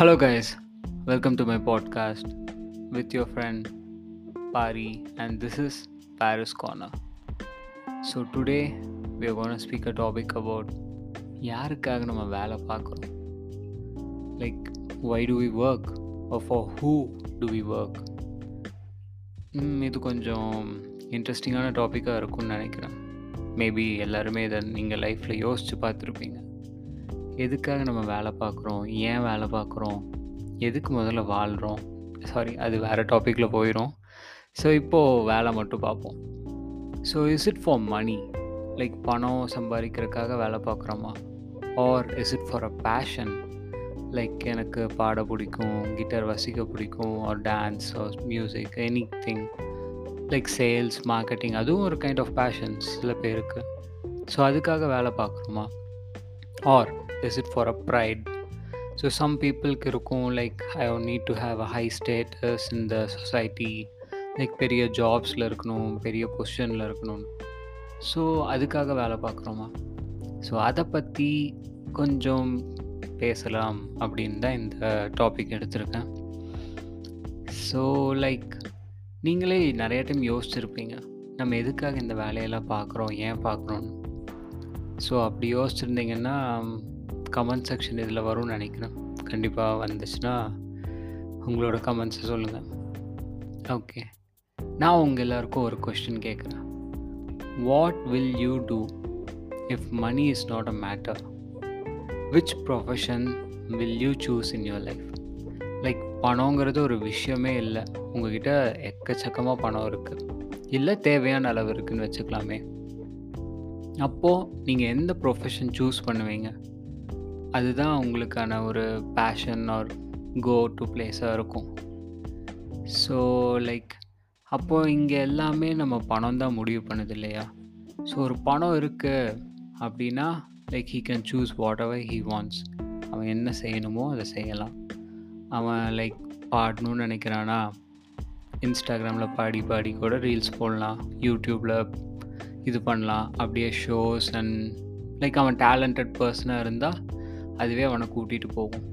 Hello guys welcome to my podcast with your friend Pari and this is Pari's corner so today we are gonna speak a topic about யாருக்காக நம்ம வேலை பார்க்குறோம் like why do we work for who do we work இது கொஞ்சம் இன்ட்ரெஸ்டிங்கான டாப்பிக்காக இருக்கும்னு நினைக்கிறேன் maybe எல்லாருமே இதை நீங்கள் லைஃப்பில் யோசித்து பார்த்துருப்பீங்க எதுக்காக நம்ம வேலை பார்க்குறோம்? ஏன் வேலை பார்க்குறோம்? எதுக்கு முதல்ல வாழ்கிறோம்? சாரி அது வேறு டாப்பிக்கில் போயிடும் ஸோ இப்போது வேலை மட்டும் பார்ப்போம். So is it for money like பணம் சம்பாதிக்கிறதுக்காக வேலை பார்க்குறோமா? Or is it for a passion like எனக்கு பாட பிடிக்கும் கிட்டார் வசிக்க பிடிக்கும் or dance or music anything like sales marketing அதுவும் ஒரு கைண்ட் ஆஃப் பேஷன்ஸ் சில பேருக்கு. ஸோ அதுக்காக வேலை பார்க்குறோமா? Or is it for a pride so some பீப்புளுக்கு இருக்கும் like I need to have a high status in the society like பெரிய ஜாப்ஸில் இருக்கணும் பெரிய பொசிஷனில் இருக்கணும் ஸோ அதுக்காக வேலை பார்க்குறோமா ஸோ அதை பற்றி கொஞ்சம் பேசலாம் அப்படின்னு தான் இந்த டாபிக் எடுத்திருக்கேன் ஸோ லைக் நீங்களே நிறைய டைம் யோசிச்சிருப்பீங்க நம்ம எதுக்காக இந்த வேலையெல்லாம் பார்க்குறோம் ஏன் பார்க்குறோன்னு ஸோ அப்படி யோசிச்சிருந்தீங்கன்னா கமெண்ட் செக்ஷன் இதில் வரும்னு நினைக்கிறேன். கண்டிப்பாக வந்துச்சுன்னா உங்களோட கமெண்ட்ஸை சொல்லுங்கள் ஓகே நான் உங்கள் எல்லாருக்கும் ஒரு கொஸ்டின் கேட்குறேன். What will you do if money is not a matter which profession will you choose in your life like பணங்கிறது ஒரு விஷயமே இல்லை. உங்ககிட்ட எக்கச்சக்கமாக பணம் இருக்குது இல்லை தேவையான அளவு இருக்குதுன்னு வச்சுக்கலாமே. அப்போது நீங்கள் எந்த ப்ரொஃபஷன் சூஸ் பண்ணுவீங்க? அதுதான் அவங்களுக்கான ஒரு பேஷன் ஆர் கோ டு பிளேஸாக இருக்கும். ஸோ லைக் அப்போது இங்கே எல்லாமே நம்ம பணம் தான் முடிவு பண்ணுது இல்லையா? ஸோ ஒரு பணம் இருக்குது அப்படின்னா like he can choose whatever he wants அவன் என்ன செய்யணுமோ அதை செய்யலாம். அவன் லைக் பாடணும்னு நினைக்கிறானா? இன்ஸ்டாகிராமில் பாடி பாடி கூட ரீல்ஸ் போடலாம். யூடியூப்பில் இது பண்ணலாம். அப்படியே ஷோஸ் அண்ட் லைக் அவன் டேலண்டட் பர்சனாக இருந்தால் அதுவே அவனை கூட்டிகிட்டு போகும்.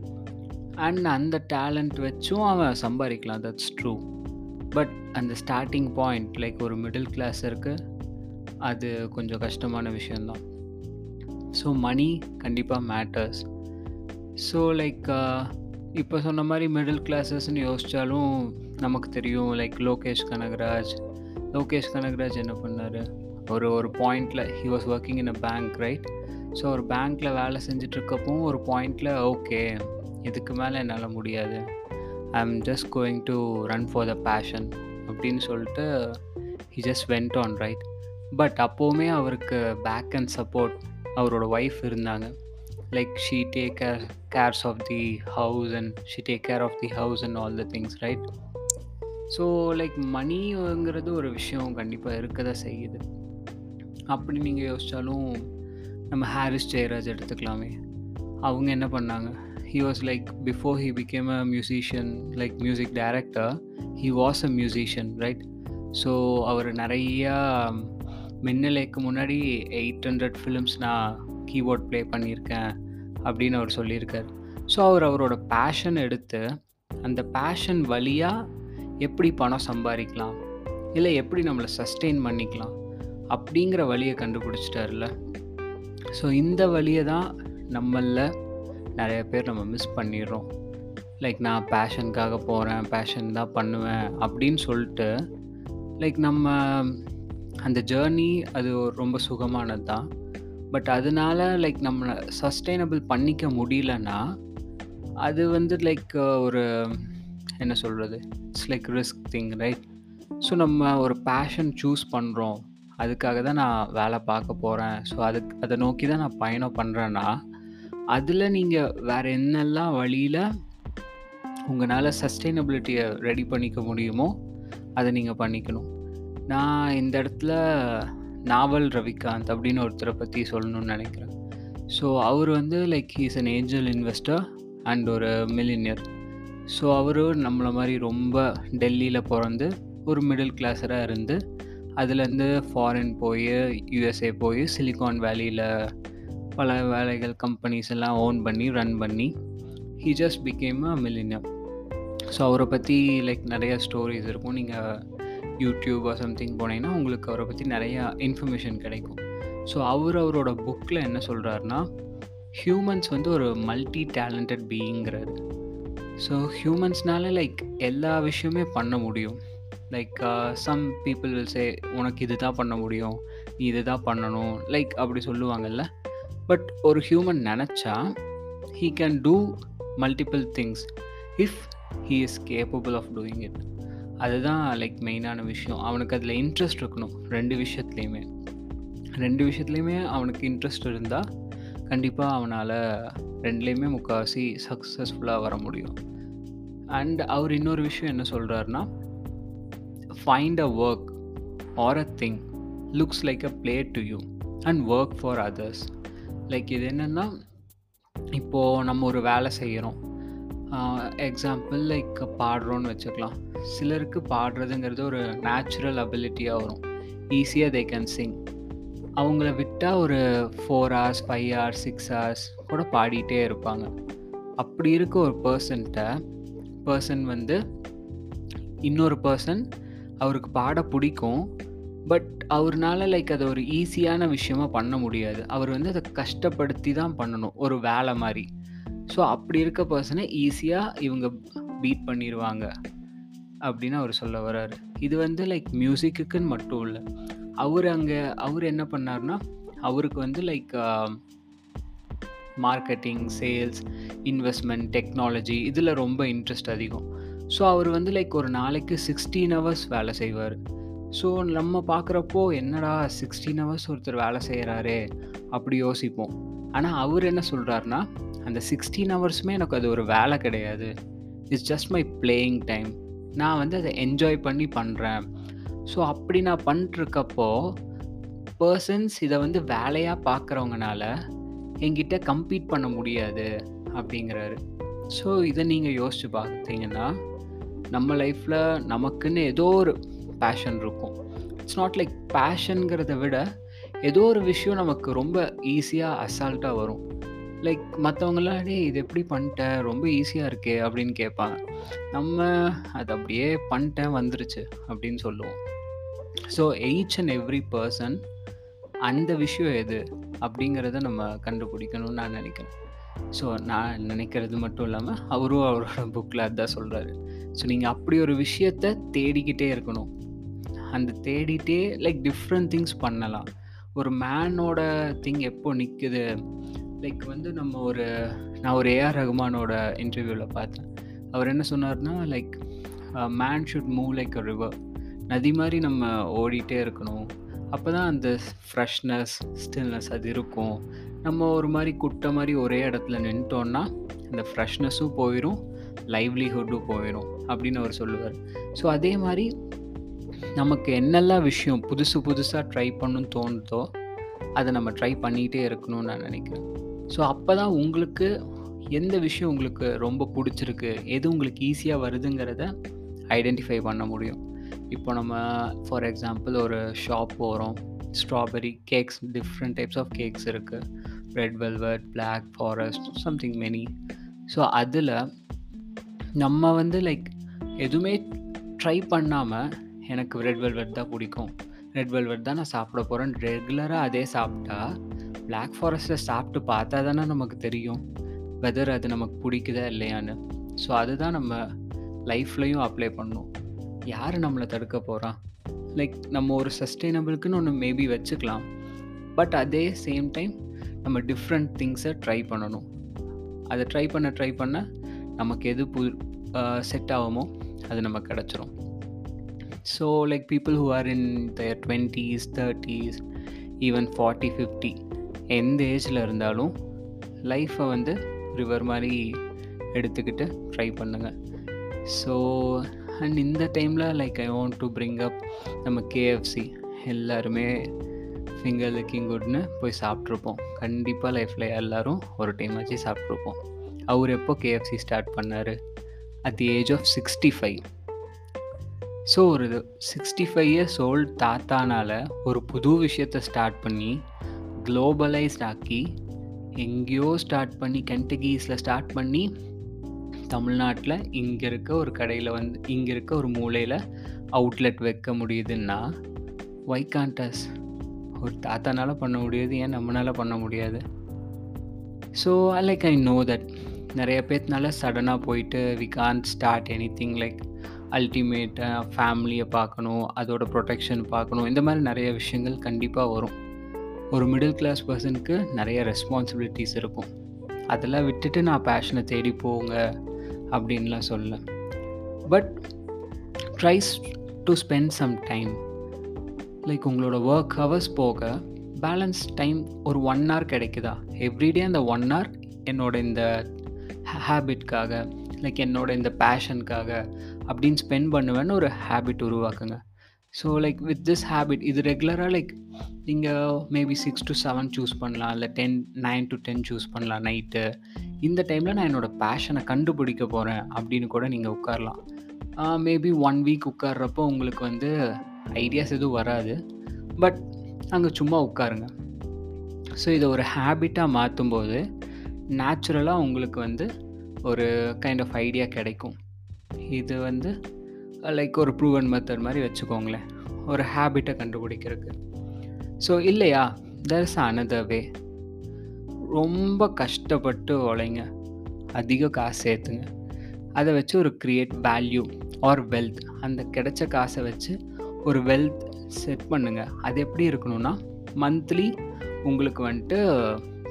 அண்ட் அந்த டேலண்ட் வச்சும் அவன் சம்பாதிக்கலாம். தட்ஸ் ட்ரூ பட் அந்த ஸ்டார்டிங் பாயிண்ட் லைக் ஒரு மிடில் கிளாஸ் இருக்குது அது கொஞ்சம் கஷ்டமான விஷயந்தான் ஸோ மணி கண்டிப்பாக மேட்டர்ஸ் ஸோ லைக் இப்போ சொன்ன மாதிரி மிடில் கிளாஸஸ்ன்னு யோசித்தாலும் நமக்கு தெரியும் லைக் லோகேஷ் கனகராஜ். லோகேஷ் கனகராஜ் என்ன பண்ணார்? ஒரு ஒரு பாயிண்டில் he was working in a bank right so ஒரு பேங்க்கில் வேலை செஞ்சிட்ருக்கப்போ ஒரு பாயிண்டில் ஓகே இதுக்கு மேலே என்னால் முடியாது. I am just going to run for the passion அப்படின்னு சொல்லிட்டு he just went on right but அப்போவுமே அவருக்கு பேக் அண்ட் சப்போர்ட் அவரோட ஒய்ஃப் இருந்தாங்க. Like she take care cares of the house and she take care of the house and all the things right so like மணிங்கிறது ஒரு விஷயம் கண்டிப்பாக இருக்க தான் செய்யுது. அப்படி நீங்கள் யோசித்தாலும் நம்ம ஹாரிஸ் ஜெயராஜ் எடுத்துக்கலாமே. அவங்க என்ன பண்ணாங்க? He was like before he became a musician like music director he was a musician right so அவர் நிறையா மின்னலைக்கு முன்னாடி எயிட் ஹண்ட்ரட் ஃபிலிம்ஸ் நான் கீபோர்ட் ப்ளே பண்ணியிருக்கேன் அப்படின்னு அவர் சொல்லியிருக்கார். ஸோ அவர் அவரோட பேஷன் எடுத்து அந்த பேஷன் வழியாக எப்படி பணம் சம்பாதிக்கலாம்? இல்லை எப்படி நம்மளை சஸ்டெயின் பண்ணிக்கலாம்? அப்படிங்கிற வழியை கண்டுபிடிச்சிட்டார்ல ஸோ இந்த வழியை தான் நம்மளில் நிறைய பேர் நம்ம மிஸ் பண்ணிடுறோம். லைக் நான் பேஷனுக்காக போகிறேன் பேஷன் தான் பண்ணுவேன் அப்படின்னு சொல்லிட்டு லைக் நம்ம அந்த ஜேர்னி அது ரொம்ப சுகமானது தான். பட் அதனால லைக் நம்ம சஸ்டைனபிள் பண்ணிக்க முடியலன்னா அது வந்து லைக் ஒரு என்ன சொல்கிறது it's like risk thing right so நம்ம ஒரு பேஷன் சூஸ் பண்ணுறோம் அதுக்காக தான் நான் வேலை பார்க்க போகிறேன் ஸோ அதுக்கு அதை நோக்கி தான் நான் பயணம் பண்ணுறேன்னா அதில் நீங்கள் வேறு என்னெல்லாம் வழியில் உங்களால் சஸ்டைனபிலிட்டியை ரெடி பண்ணிக்க முடியுமோ அதை நீங்கள் பண்ணிக்கணும். நான் இந்த இடத்துல நாவல் ரவிகாந்த் அப்படின்னு ஒருத்தரை பற்றி சொல்லணும்னு நினைக்கிறேன். ஸோ அவர் வந்து like he's an angel investor and ஒரு மில்லினியர் ஸோ அவர் நம்மளை மாதிரி ரொம்ப டெல்லியில் பிறந்து ஒரு மிடில் கிளாஸராக இருந்து அதுலேருந்து ஃபாரின் போய் யூஎஸ்ஏ போய் சிலிகான் வேலியில் பல வேலைகள் கம்பெனிஸ் எல்லாம் ஓன் பண்ணி ரன் பண்ணி he just became a millennium so அவரை பற்றி லைக் நிறைய ஸ்டோரிஸ் இருக்கும். நீங்கள் யூடியூப் சம்திங் போனீங்கன்னா உங்களுக்கு அவரை பற்றி நிறையா இன்ஃபர்மேஷன் கிடைக்கும். ஸோ அவர் அவரோட புக்கில் என்ன சொல்கிறாருன்னா ஹியூமன்ஸ் வந்து ஒரு மல்டி டேலண்டட் பீயிங்கிறது ஸோ ஹியூமன்ஸ்னால லைக் எல்லா விஷயமே பண்ண முடியும். Like some people will say உனக்கு இது தான் பண்ண முடியும். நீ இது தான் பண்ணணும். லைக் அப்படி சொல்லுவாங்கல்ல. பட் ஒரு ஹியூமன் நினச்சா he can do multiple things if he is capable of doing it அதுதான் லைக் மெயினான விஷயம். அவனுக்கு அதில் இன்ட்ரெஸ்ட் இருக்கணும் ரெண்டு விஷயத்துலையுமே. ரெண்டு விஷயத்துலையுமே அவனுக்கு இன்ட்ரெஸ்ட் இருந்தால் கண்டிப்பாக அவனால் ரெண்டுலேயுமே முக்கால்வாசி சக்ஸஸ்ஃபுல்லாக வர முடியும். அண்ட் அவர் இன்னொரு விஷயம் என்ன சொல்கிறாருன்னா find a work or a thing looks like a play to you and work for others like இது என்னென்னா இப்போது நம்ம ஒரு வேலை செய்கிறோம் எக்ஸாம்பிள் லைக் பாடுறோன்னு வச்சுக்கலாம். சிலருக்கு பாடுறதுங்கிறது ஒரு நேச்சுரல் அபிலிட்டியாக வரும். ஈஸியாக தே கேன் சிங் அவங்கள விட்டால் ஒரு four hours five hours six hours கூட பாடிட்டே இருப்பாங்க. அப்படி இருக்க ஒரு பர்சன்கிட்ட பர்சன் வந்து இன்னொரு பர்சன் அவருக்கு பாட பிடிக்கும். பட் அவர்னால லைக் அதை ஒரு ஈஸியான விஷயமா பண்ண முடியாது. அவர் வந்து அதை கஷ்டப்படுத்தி தான் பண்ணணும் ஒரு வேலை மாதிரி. ஸோ அப்படி இருக்க பர்சனை ஈஸியாக இவங்க பீட் பண்ணிடுவாங்க அப்படின்னு அவர் சொல்ல வர்றாரு. இது வந்து லைக் மியூசிக்குன்னு மட்டும் இல்லை. அவர் அங்கே அவர் என்ன பண்ணார்னா அவருக்கு வந்து like marketing sales investment technology இதில் ரொம்ப இன்ட்ரெஸ்ட் அதிகம். ஸோ அவர் வந்து லைக் ஒரு நாளைக்கு சிக்ஸ்டீன் ஹவர்ஸ் வேலை செய்வார். ஸோ நம்ம பார்க்குறப்போ என்னடா சிக்ஸ்டீன் ஹவர்ஸ் ஒருத்தர் வேலை செய்கிறாரே அப்படி யோசிப்போம். ஆனால் அவர் என்ன சொல்கிறாருன்னா அந்த சிக்ஸ்டீன் ஹவர்ஸுமே எனக்கு அது ஒரு வேலை கிடையாது. It's just my playing time நான் வந்து அதை என்ஜாய் பண்ணி பண்ணுறேன் ஸோ அப்படி நான் பண்ணிட்டுருக்கப்போ பர்சன்ஸ் இதை வந்து வேலையாக பார்க்குறவங்கனால என்கிட்ட கம்பீட் பண்ண முடியாது அப்படிங்கிறாரு. ஸோ இதை நீங்கள் யோசித்து பார்த்தீங்கன்னா நம்ம லைஃப்பில் நமக்குன்னு ஏதோ ஒரு பேஷன் இருக்கும். இட்ஸ் நாட் லைக் பேஷனுங்கிறத விட ஏதோ ஒரு விஷயம் நமக்கு ரொம்ப ஈஸியாக அசால்ட்டாக வரும். லைக் மற்றவங்களாம் டே இது எப்படி பண்ணிட்டேன் ரொம்ப ஈஸியாக இருக்கே அப்படின்னு கேட்பாங்க. நம்ம அது அப்படியே பண்ணிட்டேன் வந்துருச்சு அப்படின்னு சொல்லுவோம். So each and every person அந்த விஷயம் எது அப்படிங்கிறத நம்ம கண்டுபிடிக்கணும்னு நான் நினைக்கிறேன். ஸோ நான் நினைக்கிறது மட்டும் இல்லாமல் அவரும் அவரோட புக்கில் அதுதான் சொல்கிறாரு ஸோ நீங்கள் அப்படி ஒரு விஷயத்த தேடிக்கிட்டே இருக்கணும். அந்த தேடிட்டே லைக் டிஃப்ரெண்ட் திங்ஸ் பண்ணலாம். ஒரு மேனோட திங் எப்போ நிற்குது லைக் வந்து நம்ம ஒரு நான் ஒரு ஏஆர் ரகுமானோட இன்டர்வியூவில் பார்த்தேன். அவர் என்ன சொன்னார்னா like man should move like a river நதி மாதிரி நம்ம ஓடிட்டே இருக்கணும். அப்போ தான் அந்த ஃப்ரெஷ்னஸ் ஸ்டில்னஸ் அது இருக்கும். நம்ம ஒரு மாதிரி குட்டை மாதிரி ஒரே இடத்துல நின்ட்டோன்னா அந்த ஃப்ரெஷ்னஸும் போயிடும் லைவ்லிஹுட்டும் போயிடும் அப்படின்னு அவர் சொல்லுவார். ஸோ அதே மாதிரி நமக்கு என்னெல்லாம் விஷயம் புதுசு புதுசாக ட்ரை பண்ணணும்னு தோணுதோ அதை நம்ம ட்ரை பண்ணிகிட்டே இருக்கணும்னு நான் நினைக்கிறேன். ஸோ அப்போ தான் உங்களுக்கு எந்த விஷயம் உங்களுக்கு ரொம்ப பிடிச்சிருக்கு எது உங்களுக்கு ஈஸியாக வருதுங்கிறத ஐடென்டிஃபை பண்ண முடியும். இப்போ நம்ம ஃபார் எக்ஸாம்பிள் ஒரு ஷாப் போகிறோம் strawberry cakes different types of cakes இருக்குது red velvet black forest something many so அதில் நம்ம வந்து லைக் எதுவுமே ட்ரை பண்ணாமல் எனக்கு ரெட் வெல்வெட் தான் பிடிக்கும். ரெட் வெல்வெட் தான் நான் சாப்பிட போகிறேன் ரெகுலராக அதே சாப்பிட்டா பிளாக் ஃபாரஸ்ட்டில் சாப்பிட்டு பார்த்தா தானே நமக்கு தெரியும் வெதர் அது நமக்கு பிடிக்குதா இல்லையான்னு. ஸோ அதுதான் நம்ம லைஃப்லையும் அப்ளை பண்ணணும் யார் நம்மளை தடுக்க போகிறான் லைக் நம்ம ஒரு சஸ்டெயினபிளுக்குன்னு ஒன்று மேபி வச்சுக்கலாம். பட் அதே சேம் டைம் நம்ம டிஃப்ரெண்ட் திங்ஸை ட்ரை பண்ணணும். அதை ட்ரை பண்ண ட்ரை பண்ண நமக்கு எது பு செட் ஆகுமோ அது நம்ம கிடச்சிரும். So like people who are in their twenties thirties even forty fifty எந்த ஏஜில் இருந்தாலும் லைஃப்பை வந்து ரிவர் மாதிரி எடுத்துக்கிட்டு ட்ரை பண்ணுங்கள் ஸோ அண்ட் இந்த டைமில் like I want to bring up நம்ம கேஎஃப்சி எல்லாருமே ஃபிங்கர் லிக்கிங் குட்னு போய் சாப்பிட்ருப்போம் கண்டிப்பாக லைஃப்பில் எல்லோரும் ஒரு டைம் வச்சு சாப்பிட்ருப்போம் அவர் எப்போ கேஎஃப்சி ஸ்டார்ட் பண்ணார்? At the age of sixty five so ஒரு சிக்ஸ்டி ஃபைவ் இயர்ஸ் ஓல்டு தாத்தானால் ஒரு புது விஷயத்தை ஸ்டார்ட் பண்ணி குளோபலைஸ்ட் ஆக்கி எங்கேயோ ஸ்டார்ட் பண்ணி கென்டகீஸில் ஸ்டார்ட் பண்ணி தமிழ்நாட்டில் இங்கே இருக்க ஒரு கடையில் வந்து இங்கே இருக்க ஒரு மூலையில் அவுட்லெட் வைக்க முடியுதுன்னா வை கான்டஸ் ஒரு தாத்தானால் பண்ண முடியாது ஏன் நம்மளால பண்ண முடியாது? So like I know that நிறைய பேர்த்தினால சடனாக போயிட்டு we can start anything like அல்டிமேட்டாக ஃபேமிலியை பார்க்கணும் அதோட ப்ரொடெக்ஷன் பார்க்கணும் இந்த மாதிரி நிறைய விஷயங்கள் கண்டிப்பாக வரும். ஒரு மிடில் கிளாஸ் பர்சனுக்கு நிறைய ரெஸ்பான்சிபிலிட்டிஸ் இருக்கும். அதெல்லாம் விட்டுட்டு நான் பேஷனை தேடி போங்க அப்படின்லாம் சொல்ல but tries to spend some time like உங்களோட ஒர்க் ஹவர்ஸ் போக பேலன்ஸ் டைம் ஒரு ஒன் ஹவர் கிடைக்குதா? எவ்ரிடே அந்த ஒன் ஹவர் என்னோட இந்த ஹேபிட்காக லைக் என்னோட இந்த பேஷனுக்காக அப்படின்னு ஸ்பெண்ட் பண்ணுவேன்னு ஒரு ஹேபிட் உருவாக்குங்க. So like with this habit இது ரெகுலராக லைக் நீங்கள் maybe six to seven choose பண்ணலாம் இல்லை ten nine to ten choose பண்ணலாம் நைட்டு இந்த டைமில் நான் என்னோடய பேஷனை கண்டுபிடிக்க போகிறேன் அப்படின்னு கூட நீங்கள் உட்காரலாம். மேபி ஒன் வீக் உட்கார்றப்போ உங்களுக்கு வந்து ஐடியாஸ் எதுவும் வராது. பட் அங்கே சும்மா உட்காருங்க. ஸோ இதை ஒரு ஹேபிட்டாக மாற்றும்போது நேச்சுரலாக உங்களுக்கு வந்து ஒரு கைண்ட் ஆஃப் ஐடியா கிடைக்கும். இது வந்து லைக் ஒரு ப்ரூவன் மெத்தட் மாதிரி வச்சுக்கோங்களேன். ஒரு ஹேபிட்டை கண்டுபிடிக்கிறதுக்கு. ஸோ இல்லையா? தர் இஸ் அனதர் வே ரொம்ப கஷ்டப்பட்டு உழைங்க. அதிக காசு சேர்த்துங்க அதை வச்சு ஒரு க்ரியேட் வேல்யூ ஆர் வெல்த் அந்த கிடைச்ச காசை வச்சு ஒரு வெல்த் செட் பண்ணுங்கள் அது எப்படி இருக்கணும்னா மந்த்லி உங்களுக்கு வந்துட்டு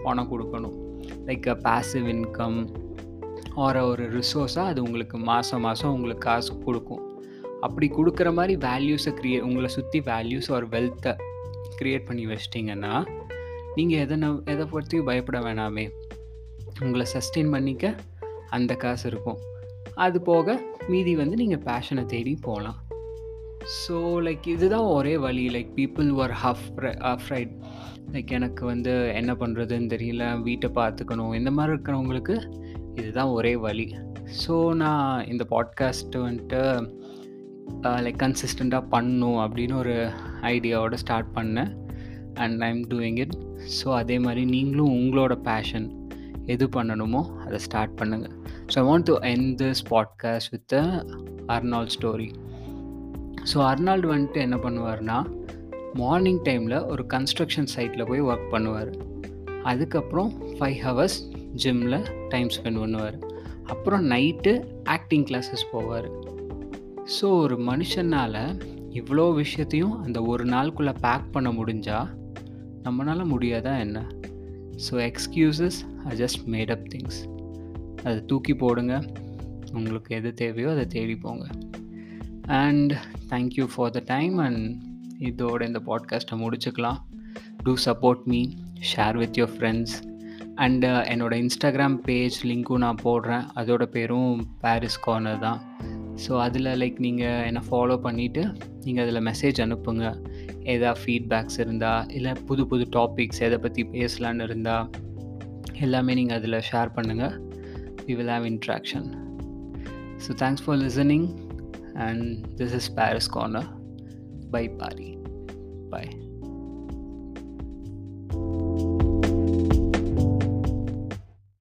பணம் கொடுக்கணும். லைக் பேசிவ் இன்கம் ஆர் ஒரு ரிசோர்ஸாக அது உங்களுக்கு மாதம் மாதம் உங்களுக்கு காசு கொடுக்கும். அப்படி கொடுக்குற மாதிரி வேல்யூஸை க்ரியே உங்களை சுற்றி வேல்யூஸ் ஒரு வெல்த்தை க்ரியேட் பண்ணி வச்சிட்டிங்கன்னா நீங்கள் எதை எதை பொறுத்தையும் பயப்பட வேணாமே. உங்களை சஸ்டெயின் பண்ணிக்க அந்த காசு இருக்கும். அது போக மீதி வந்து நீங்கள் பேஷனை தேடி போகலாம். ஸோ லைக் இதுதான் ஒரே வழி. Like people are half afraid like எனக்கு வந்து என்ன பண்ணுறதுன்னு தெரியல வீட்டை பார்த்துக்கணும் இந்த மாதிரி இருக்கிறவங்களுக்கு இதுதான் ஒரே வழி. ஸோ நான் இந்த பாட்காஸ்ட்டு வந்துட்டு லைக் கன்சிஸ்டண்ட்டாக பண்ணும் அப்படின்னு ஒரு ஐடியாவோட ஸ்டார்ட் பண்ணேன். And I am doing it so அதே மாதிரி நீங்களும் உங்களோட பேஷன் எது பண்ணணுமோ அதை ஸ்டார்ட் பண்ணுங்கள் so I want to end this podcast with Arnold story so Arnold வந்துட்டு என்ன பண்ணுவார்னா மார்னிங் டைமில் ஒரு கன்ஸ்ட்ரக்ஷன் சைட்டில் போய் ஒர்க் பண்ணுவார். அதுக்கப்புறம் ஃபைவ் ஹவர்ஸ் ஜிம்மில் டைம் ஸ்பெண்ட் பண்ணுவார். அப்புறம் நைட்டு ஆக்டிங் கிளாஸஸ் போவார். ஸோ ஒரு மனுஷனால் இவ்வளோ விஷயத்தையும் அந்த ஒரு நாளுக்குள்ளே பேக் பண்ண முடிஞ்சால் நம்மளால் முடியாதா என்ன? So excuses are just made up things அதை தூக்கி போடுங்க. உங்களுக்கு எது தேவையோ அதை தேடி போங்க. And thank you for the time and இதோட இந்த பாட்காஸ்ட்டை முடிச்சுக்கலாம். To support me share with your friends and என்னோடய இன்ஸ்டாகிராம் பேஜ் லிங்க்கும் நான் போடுறேன். அதோட பேரும் பாரிஸ் கார்னர் தான். ஸோ அதில் லைக் நீங்கள் என்னை ஃபாலோ பண்ணிவிட்டு நீங்கள் அதில் மெசேஜ் அனுப்புங்க. எதா ஃபீட்பேக்ஸ் இருந்தால் இல்லை புது புது டாபிக்ஸ் எதை பற்றி பேசலான்னு இருந்தால் எல்லாமே நீங்கள் அதில் ஷேர் பண்ணுங்கள் we will have interaction so thanks for listening and this is Pari's corner bye Pari bye